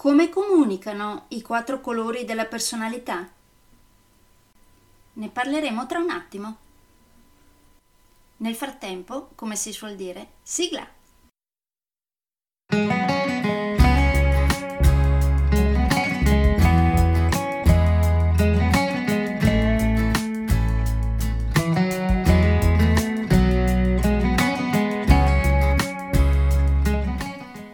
Come comunicano i quattro colori della personalità? Ne parleremo tra un attimo. Nel frattempo, come si suol dire, sigla!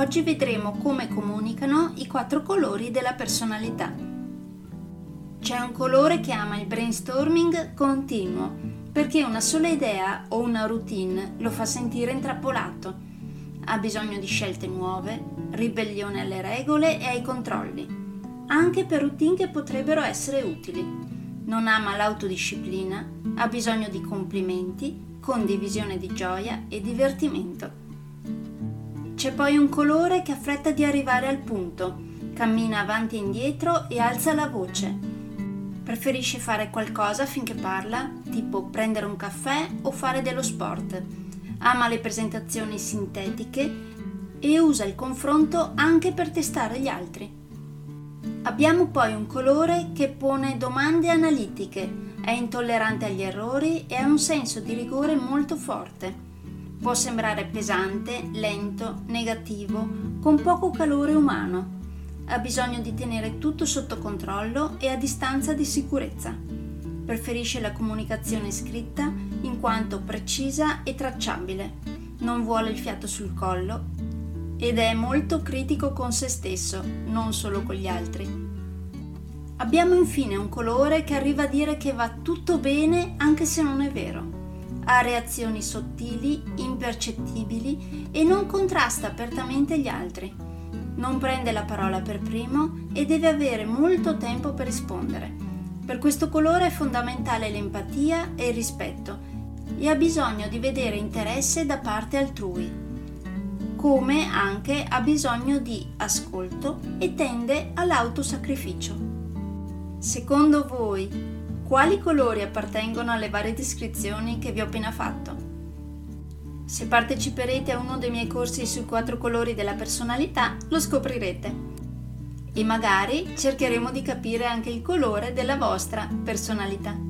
Oggi vedremo come comunicano i quattro colori della personalità. C'è un colore che ama il brainstorming continuo, perché una sola idea o una routine lo fa sentire intrappolato. Ha bisogno di scelte nuove, ribellione alle regole e ai controlli, anche per routine che potrebbero essere utili. Non ama l'autodisciplina, ha bisogno di complimenti, condivisione di gioia e divertimento. C'è poi un colore che ha fretta di arrivare al punto, cammina avanti e indietro e alza la voce. Preferisce fare qualcosa finché parla, tipo prendere un caffè o fare dello sport. Ama le presentazioni sintetiche e usa il confronto anche per testare gli altri. Abbiamo poi un colore che pone domande analitiche, è intollerante agli errori e ha un senso di rigore molto forte. Può sembrare pesante, lento, negativo, con poco calore umano. Ha bisogno di tenere tutto sotto controllo e a distanza di sicurezza. Preferisce la comunicazione scritta in quanto precisa e tracciabile. Non vuole il fiato sul collo ed è molto critico con se stesso, non solo con gli altri. Abbiamo infine un colore che arriva a dire che va tutto bene anche se non è vero ha reazioni sottili, impercettibili e non contrasta apertamente gli altri. Non prende la parola per primo e deve avere molto tempo per rispondere. Per questo colore è fondamentale l'empatia e il rispetto e ha bisogno di vedere interesse da parte altrui, come anche ha bisogno di ascolto e tende all'autosacrificio. Secondo voi, quali colori appartengono alle varie descrizioni che vi ho appena fatto. Se parteciperete a uno dei miei corsi sui quattro colori della personalità, lo scoprirete. E magari cercheremo di capire anche il colore della vostra personalità.